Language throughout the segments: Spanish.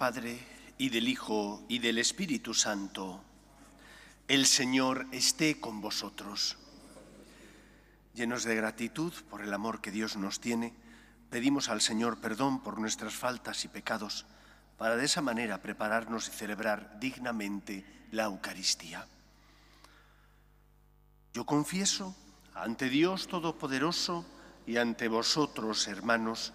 Padre, y del Hijo, y del Espíritu Santo. El Señor esté con vosotros. Llenos de gratitud por el amor que Dios nos tiene, pedimos al Señor perdón por nuestras faltas y pecados, para de esa manera prepararnos y celebrar dignamente la Eucaristía. Yo confieso ante Dios Todopoderoso y ante vosotros, hermanos,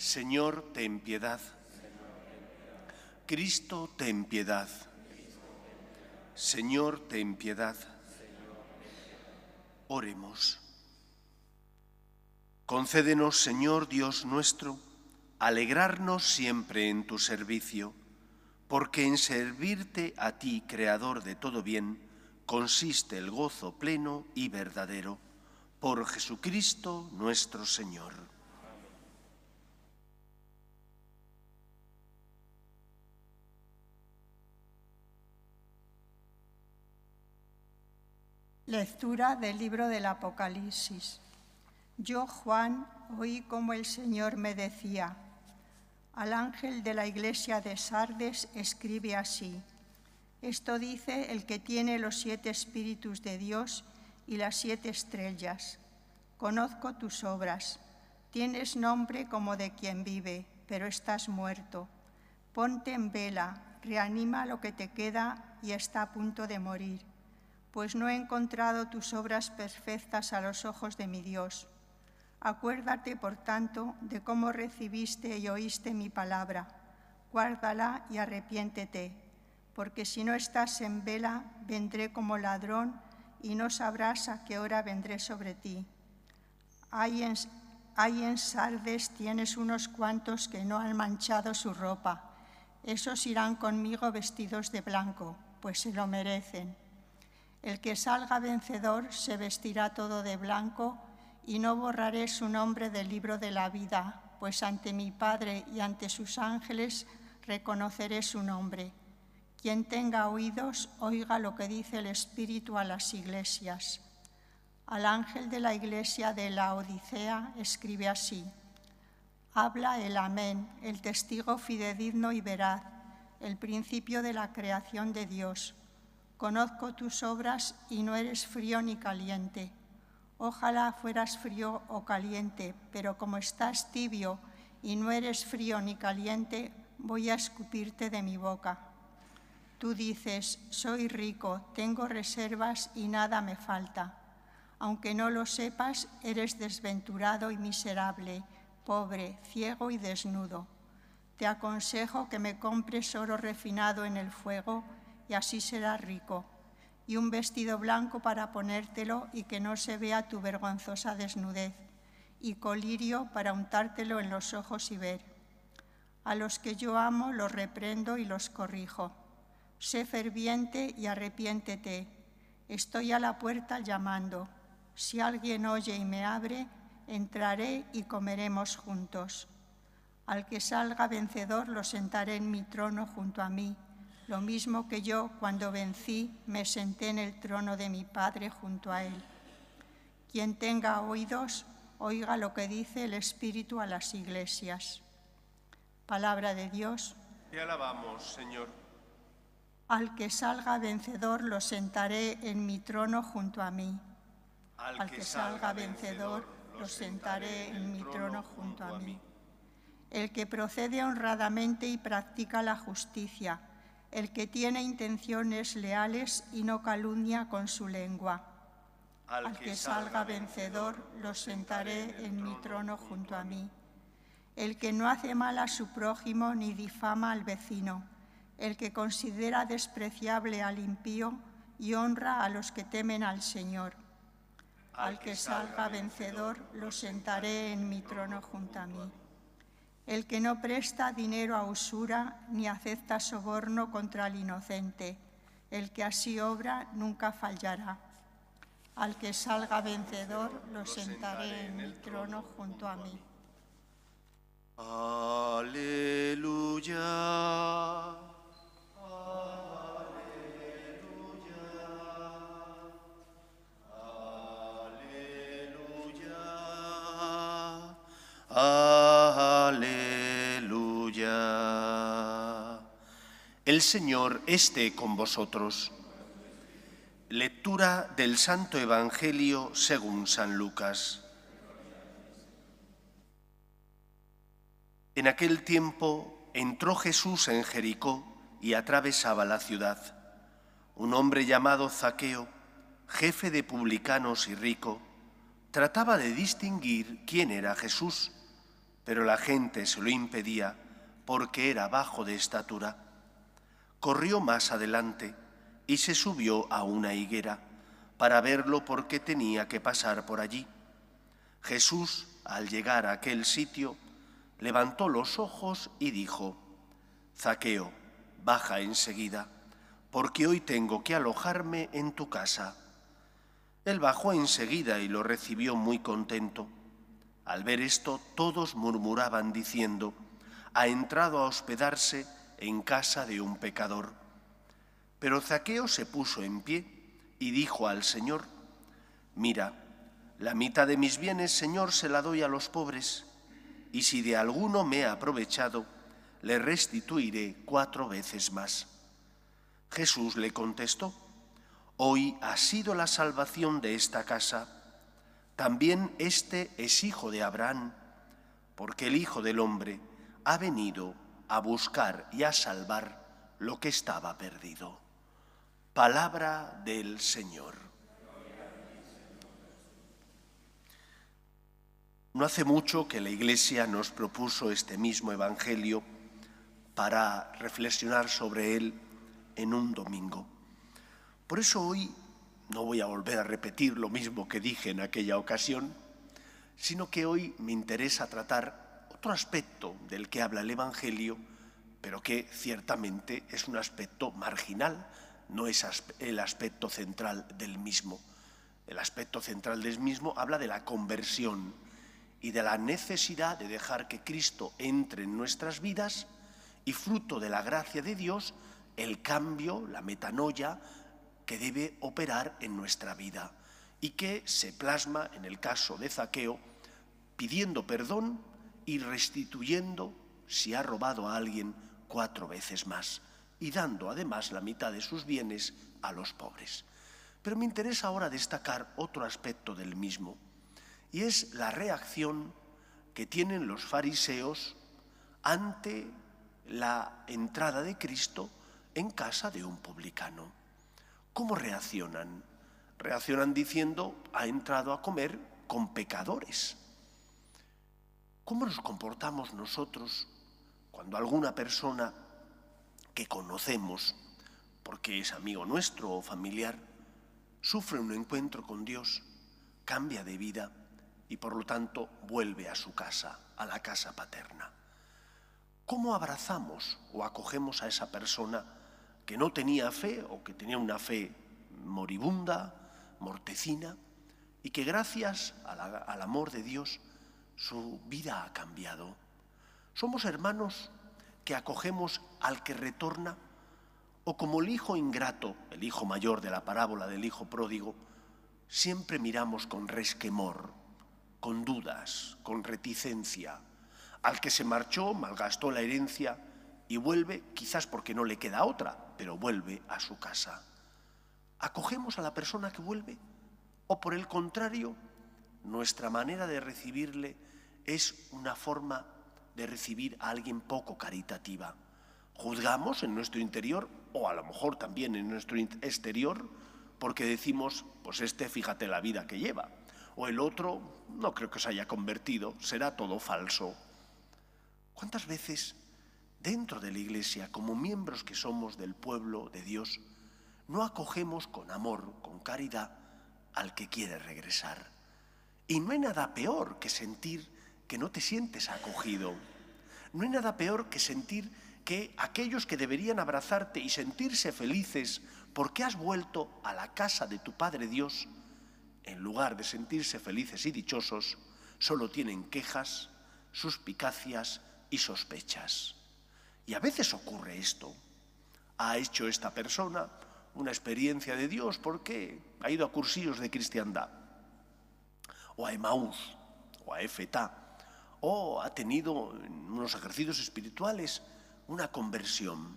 Señor, ten piedad. Cristo, ten piedad. Señor, ten piedad. Oremos. Concédenos, Señor Dios nuestro, alegrarnos siempre en tu servicio, porque en servirte a ti, Creador de todo bien, consiste el gozo pleno y verdadero. Por Jesucristo nuestro Señor. Lectura del libro del Apocalipsis. Yo, Juan, oí como el Señor me decía, al ángel de la iglesia de Sardes escribe así, esto dice el que tiene los siete espíritus de Dios y las siete estrellas. Conozco tus obras, tienes nombre como de quien vive, pero estás muerto. Ponte en vela, reanima lo que te queda y está a punto de morir pues no he encontrado tus obras perfectas a los ojos de mi Dios. Acuérdate, por tanto, de cómo recibiste y oíste mi palabra. Guárdala y arrepiéntete, porque si no estás en vela, vendré como ladrón y no sabrás a qué hora vendré sobre ti. Hay en, hay en Sardes tienes unos cuantos que no han manchado su ropa. Esos irán conmigo vestidos de blanco, pues se lo merecen. El que salga vencedor se vestirá todo de blanco y no borraré su nombre del libro de la vida, pues ante mi Padre y ante sus ángeles reconoceré su nombre. Quien tenga oídos, oiga lo que dice el Espíritu a las iglesias. Al ángel de la iglesia de la Odisea escribe así. Habla el Amén, el testigo fidedigno y veraz, el principio de la creación de Dios Conozco tus obras y no eres frío ni caliente. Ojalá fueras frío o caliente, pero como estás tibio y no eres frío ni caliente, voy a escupirte de mi boca. Tú dices, soy rico, tengo reservas y nada me falta. Aunque no lo sepas, eres desventurado y miserable, pobre, ciego y desnudo. Te aconsejo que me compres oro refinado en el fuego y así serás rico, y un vestido blanco para ponértelo y que no se vea tu vergonzosa desnudez, y colirio para untártelo en los ojos y ver. A los que yo amo los reprendo y los corrijo. Sé ferviente y arrepiéntete. Estoy a la puerta llamando. Si alguien oye y me abre, entraré y comeremos juntos. Al que salga vencedor lo sentaré en mi trono junto a mí lo mismo que yo cuando vencí me senté en el trono de mi Padre junto a Él. Quien tenga oídos, oiga lo que dice el Espíritu a las iglesias. Palabra de Dios. Te alabamos, Señor. Al que salga vencedor lo sentaré en mi trono junto a mí. Al, que, salga vencedor lo sentaré en mi trono junto a mí. El que procede honradamente y practica la justicia el que tiene intenciones leales y no calumnia con su lengua. Al que salga vencedor, lo sentaré en mi trono junto a mí. El que no hace mal a su prójimo ni difama al vecino, el que considera despreciable al impío y honra a los que temen al Señor. Al que salga vencedor, lo sentaré en mi trono junto a mí. El que no presta dinero a usura ni acepta soborno contra el inocente. El que así obra nunca fallará. Al que salga vencedor lo sentaré en el trono junto a mí. Aleluya. Aleluya. El Señor esté con vosotros. Lectura del Santo Evangelio según San Lucas. En aquel tiempo entró Jesús en Jericó y atravesaba la ciudad. Un hombre llamado Zaqueo, jefe de publicanos y rico, trataba de distinguir quién era Jesús pero la gente se lo impedía porque era bajo de estatura. Corrió más adelante y se subió a una higuera para verlo porque tenía que pasar por allí. Jesús, al llegar a aquel sitio, levantó los ojos y dijo, Zaqueo, baja enseguida, porque hoy tengo que alojarme en tu casa. Él bajó enseguida y lo recibió muy contento. Al ver esto, todos murmuraban diciendo, ha entrado a hospedarse en casa de un pecador. Pero Zaqueo se puso en pie y dijo al Señor, mira, la mitad de mis bienes, Señor, se la doy a los pobres, y si de alguno me he aprovechado, le restituiré cuatro veces más. Jesús le contestó, hoy ha sido la salvación de esta casa también este es hijo de Abraham, porque el Hijo del Hombre ha venido a buscar y a salvar lo que estaba perdido. Palabra del Señor. No hace mucho que la Iglesia nos propuso este mismo Evangelio para reflexionar sobre él en un domingo. Por eso hoy no voy a volver a repetir lo mismo que dije en aquella ocasión, sino que hoy me interesa tratar otro aspecto del que habla el Evangelio, pero que ciertamente es un aspecto marginal, no es el aspecto central del mismo. El aspecto central del mismo habla de la conversión y de la necesidad de dejar que Cristo entre en nuestras vidas y fruto de la gracia de Dios, el cambio, la metanoia, que debe operar en nuestra vida y que se plasma en el caso de Zaqueo pidiendo perdón y restituyendo si ha robado a alguien cuatro veces más y dando además la mitad de sus bienes a los pobres. Pero me interesa ahora destacar otro aspecto del mismo y es la reacción que tienen los fariseos ante la entrada de Cristo en casa de un publicano. ¿Cómo reaccionan? Reaccionan diciendo, ha entrado a comer con pecadores. ¿Cómo nos comportamos nosotros cuando alguna persona que conocemos, porque es amigo nuestro o familiar, sufre un encuentro con Dios, cambia de vida y por lo tanto vuelve a su casa, a la casa paterna? ¿Cómo abrazamos o acogemos a esa persona que no tenía fe o que tenía una fe moribunda, mortecina, y que gracias al amor de Dios su vida ha cambiado. Somos hermanos que acogemos al que retorna o como el hijo ingrato, el hijo mayor de la parábola del hijo pródigo, siempre miramos con resquemor, con dudas, con reticencia. Al que se marchó, malgastó la herencia y vuelve quizás porque no le queda otra, pero vuelve a su casa. ¿Acogemos a la persona que vuelve? ¿O por el contrario, nuestra manera de recibirle es una forma de recibir a alguien poco caritativa? ¿Juzgamos en nuestro interior o a lo mejor también en nuestro exterior porque decimos, pues este fíjate la vida que lleva? O el otro, no creo que se haya convertido, será todo falso. ¿Cuántas veces dentro de la Iglesia, como miembros que somos del pueblo de Dios, no acogemos con amor, con caridad al que quiere regresar. Y no hay nada peor que sentir que no te sientes acogido. No hay nada peor que sentir que aquellos que deberían abrazarte y sentirse felices porque has vuelto a la casa de tu Padre Dios, en lugar de sentirse felices y dichosos, solo tienen quejas, suspicacias y sospechas. Y a veces ocurre esto. Ha hecho esta persona una experiencia de Dios porque ha ido a cursillos de cristiandad, o a Emaús, o a Efetá, o ha tenido en unos ejercicios espirituales una conversión.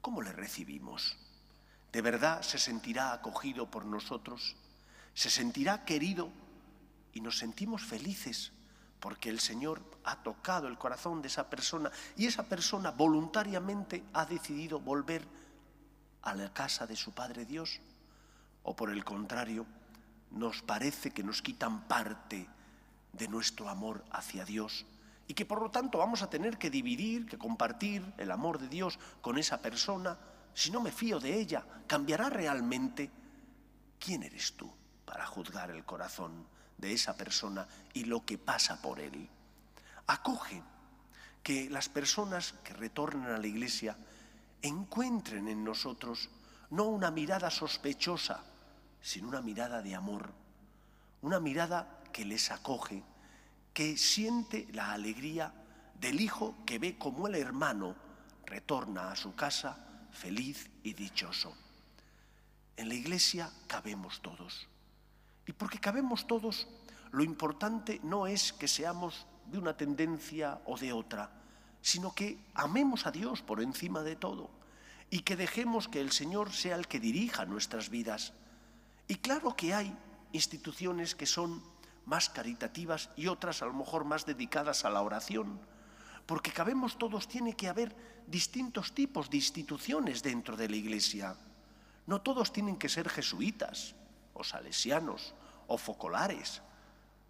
¿Cómo le recibimos? ¿De verdad se sentirá acogido por nosotros? ¿Se sentirá querido? Y nos sentimos felices porque el Señor ha tocado el corazón de esa persona y esa persona voluntariamente ha decidido volver a la casa de su Padre Dios. O por el contrario, nos parece que nos quitan parte de nuestro amor hacia Dios y que por lo tanto vamos a tener que dividir, que compartir el amor de Dios con esa persona. Si no me fío de ella, ¿cambiará realmente? ¿Quién eres tú para juzgar el corazón de esa persona y lo que pasa por él? Acoge que las personas que retornan a la iglesia encuentren en nosotros no una mirada sospechosa, sino una mirada de amor, una mirada que les acoge, que siente la alegría del hijo que ve como el hermano retorna a su casa feliz y dichoso. En la iglesia cabemos todos. Y porque cabemos todos, lo importante no es que seamos de una tendencia o de otra, sino que amemos a Dios por encima de todo y que dejemos que el Señor sea el que dirija nuestras vidas. Y claro que hay instituciones que son más caritativas y otras a lo mejor más dedicadas a la oración, porque cabemos todos, tiene que haber distintos tipos de instituciones dentro de la Iglesia. No todos tienen que ser jesuitas o salesianos o focolares.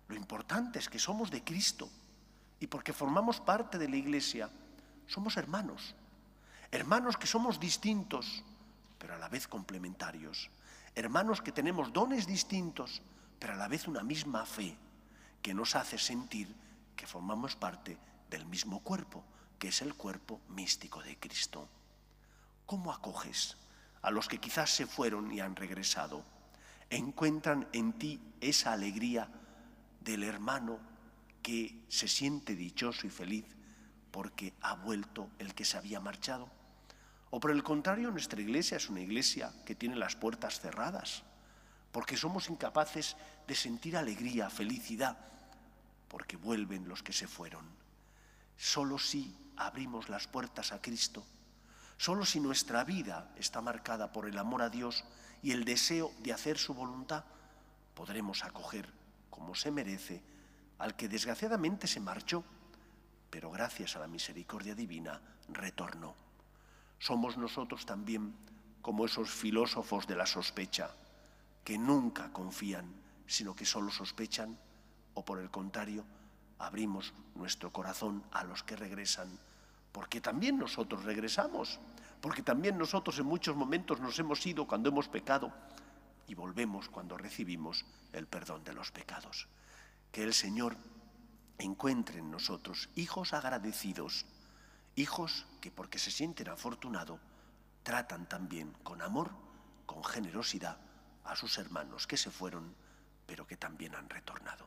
Lo importante es que somos de Cristo y porque formamos parte de la Iglesia, somos hermanos. Hermanos que somos distintos, pero a la vez complementarios. Hermanos que tenemos dones distintos, pero a la vez una misma fe que nos hace sentir que formamos parte del mismo cuerpo, que es el cuerpo místico de Cristo. ¿Cómo acoges a los que quizás se fueron y han regresado? Encuentran en ti esa alegría del hermano que se siente dichoso y feliz porque ha vuelto el que se había marchado. O por el contrario, nuestra iglesia es una iglesia que tiene las puertas cerradas, porque somos incapaces de sentir alegría, felicidad, porque vuelven los que se fueron. Solo si abrimos las puertas a Cristo, solo si nuestra vida está marcada por el amor a Dios y el deseo de hacer su voluntad, podremos acoger como se merece al que desgraciadamente se marchó, pero gracias a la misericordia divina retornó. Somos nosotros también como esos filósofos de la sospecha, que nunca confían, sino que solo sospechan, o por el contrario, abrimos nuestro corazón a los que regresan, porque también nosotros regresamos, porque también nosotros en muchos momentos nos hemos ido cuando hemos pecado y volvemos cuando recibimos el perdón de los pecados. Que el Señor encuentre en nosotros hijos agradecidos, hijos que porque se sienten afortunados tratan también con amor, con generosidad a sus hermanos que se fueron, pero que también han retornado.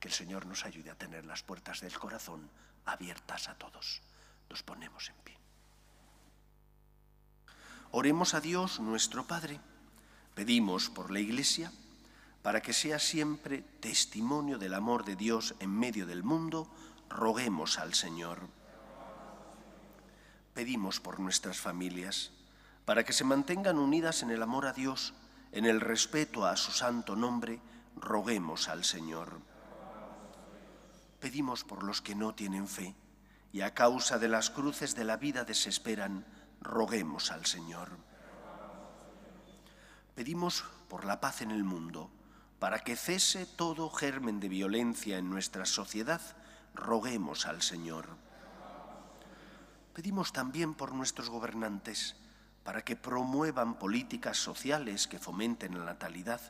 Que el Señor nos ayude a tener las puertas del corazón abiertas a todos. Nos ponemos en pie. Oremos a Dios nuestro Padre. Pedimos por la Iglesia para que sea siempre testimonio del amor de Dios en medio del mundo, roguemos al Señor. Pedimos por nuestras familias, para que se mantengan unidas en el amor a Dios, en el respeto a su santo nombre, roguemos al Señor. Pedimos por los que no tienen fe y a causa de las cruces de la vida desesperan, roguemos al Señor. Pedimos por la paz en el mundo, para que cese todo germen de violencia en nuestra sociedad, roguemos al Señor. Pedimos también por nuestros gobernantes, para que promuevan políticas sociales que fomenten la natalidad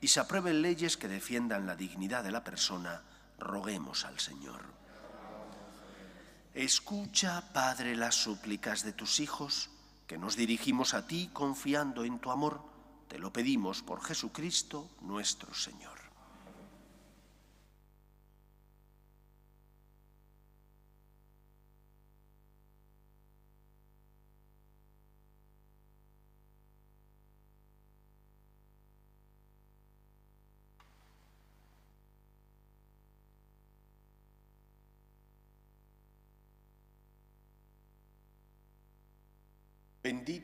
y se aprueben leyes que defiendan la dignidad de la persona, roguemos al Señor. Escucha, Padre, las súplicas de tus hijos, que nos dirigimos a ti confiando en tu amor. Te lo pedimos por Jesucristo nuestro Señor.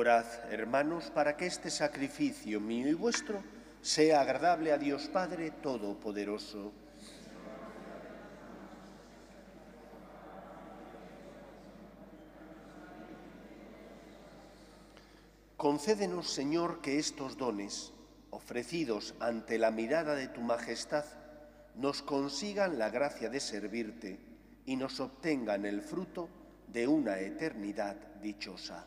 Orad, hermanos, para que este sacrificio mío y vuestro sea agradable a Dios Padre Todopoderoso. Concédenos, Señor, que estos dones, ofrecidos ante la mirada de tu majestad, nos consigan la gracia de servirte y nos obtengan el fruto de una eternidad dichosa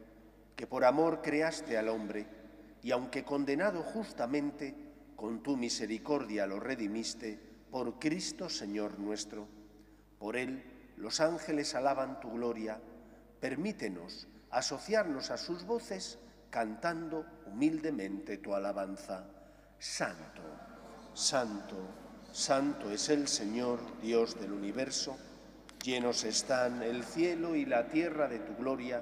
que por amor creaste al hombre, y aunque condenado justamente, con tu misericordia lo redimiste, por Cristo Señor nuestro. Por Él los ángeles alaban tu gloria. Permítenos asociarnos a sus voces cantando humildemente tu alabanza. Santo, santo, santo es el Señor, Dios del universo. Llenos están el cielo y la tierra de tu gloria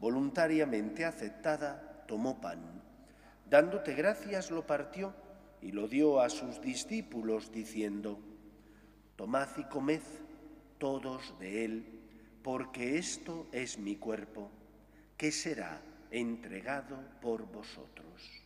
voluntariamente aceptada, tomó pan. Dándote gracias lo partió y lo dio a sus discípulos diciendo, Tomad y comed todos de él, porque esto es mi cuerpo, que será entregado por vosotros.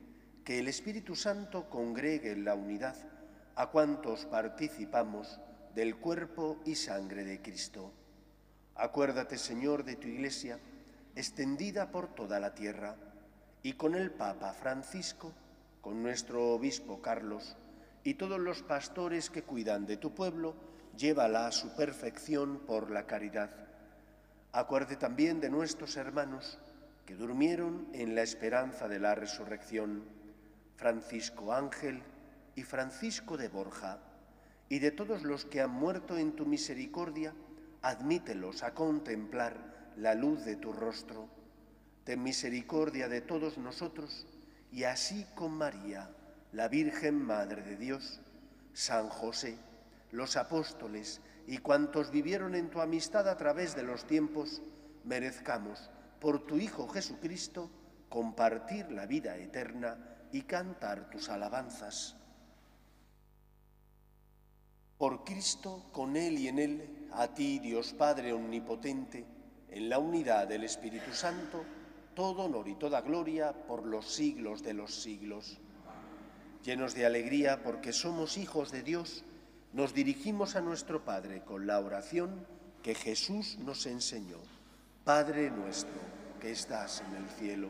que el Espíritu Santo congregue en la unidad a cuantos participamos del cuerpo y sangre de Cristo. Acuérdate, Señor, de tu Iglesia, extendida por toda la tierra, y con el Papa Francisco, con nuestro Obispo Carlos, y todos los pastores que cuidan de tu pueblo, llévala a su perfección por la caridad. Acuerde también de nuestros hermanos que durmieron en la esperanza de la resurrección, Francisco Ángel y Francisco de Borja, y de todos los que han muerto en tu misericordia, admítelos a contemplar la luz de tu rostro. Ten misericordia de todos nosotros, y así con María, la Virgen Madre de Dios, San José, los apóstoles y cuantos vivieron en tu amistad a través de los tiempos, merezcamos, por tu Hijo Jesucristo, compartir la vida eterna y cantar tus alabanzas. Por Cristo, con Él y en Él, a ti, Dios Padre Omnipotente, en la unidad del Espíritu Santo, todo honor y toda gloria por los siglos de los siglos. Llenos de alegría porque somos hijos de Dios, nos dirigimos a nuestro Padre con la oración que Jesús nos enseñó. Padre nuestro que estás en el cielo,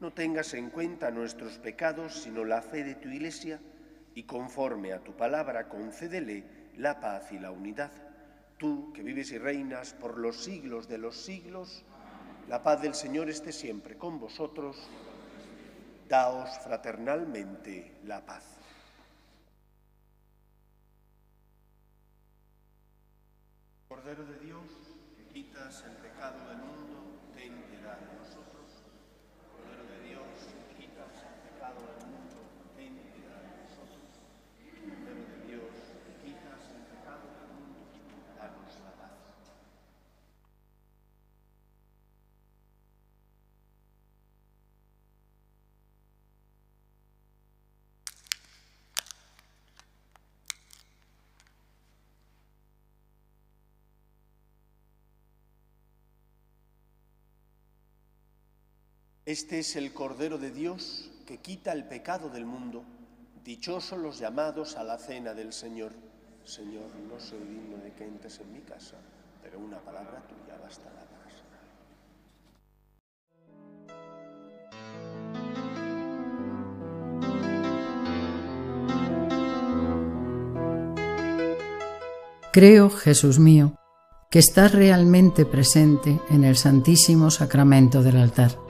no tengas en cuenta nuestros pecados, sino la fe de tu Iglesia, y conforme a tu palabra concédele la paz y la unidad. Tú, que vives y reinas por los siglos de los siglos, la paz del Señor esté siempre con vosotros. Daos fraternalmente la paz. Cordero de Dios, que quitas el pecado del mundo, ten piedad de nosotros. Cordero de Dios, que quitas el pecado del mundo, ten piedad de nosotros. Cordero de Dios, que quitas el pecado del mundo, danos la paz. Este es el Cordero de Dios que quita el pecado del mundo. Dichosos los llamados a la cena del Señor. Señor, no soy digno de que entres en mi casa, pero una palabra tuya bastará para sanar. Creo, Jesús mío, que estás realmente presente en el Santísimo Sacramento del altar.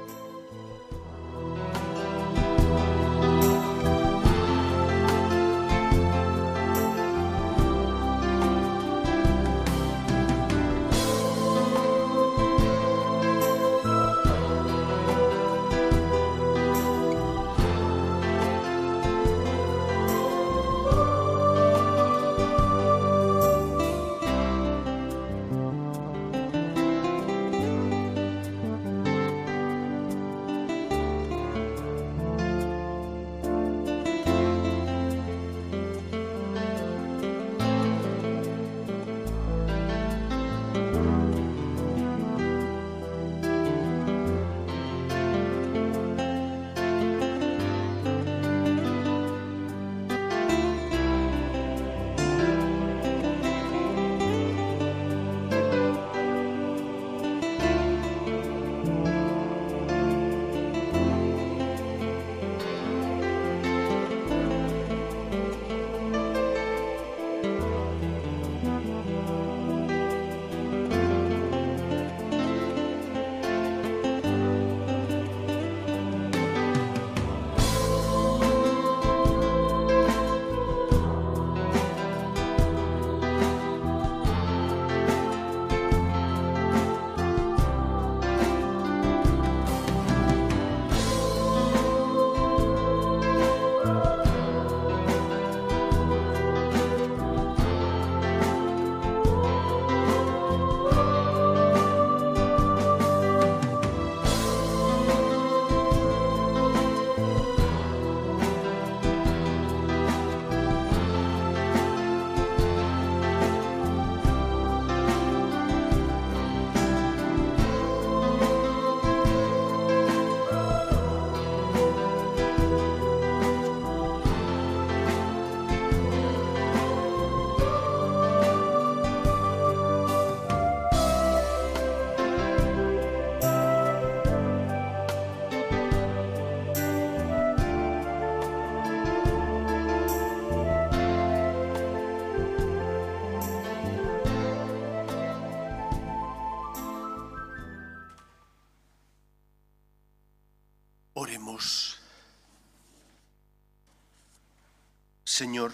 Señor,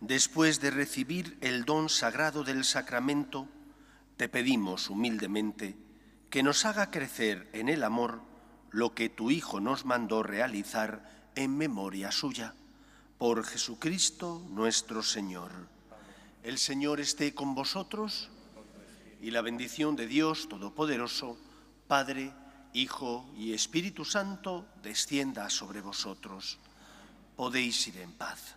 después de recibir el don sagrado del sacramento, te pedimos humildemente que nos haga crecer en el amor lo que tu Hijo nos mandó realizar en memoria suya. Por Jesucristo nuestro Señor. El Señor esté con vosotros y la bendición de Dios Todopoderoso, Padre, Hijo y Espíritu Santo, descienda sobre vosotros. Podéis ir en paz.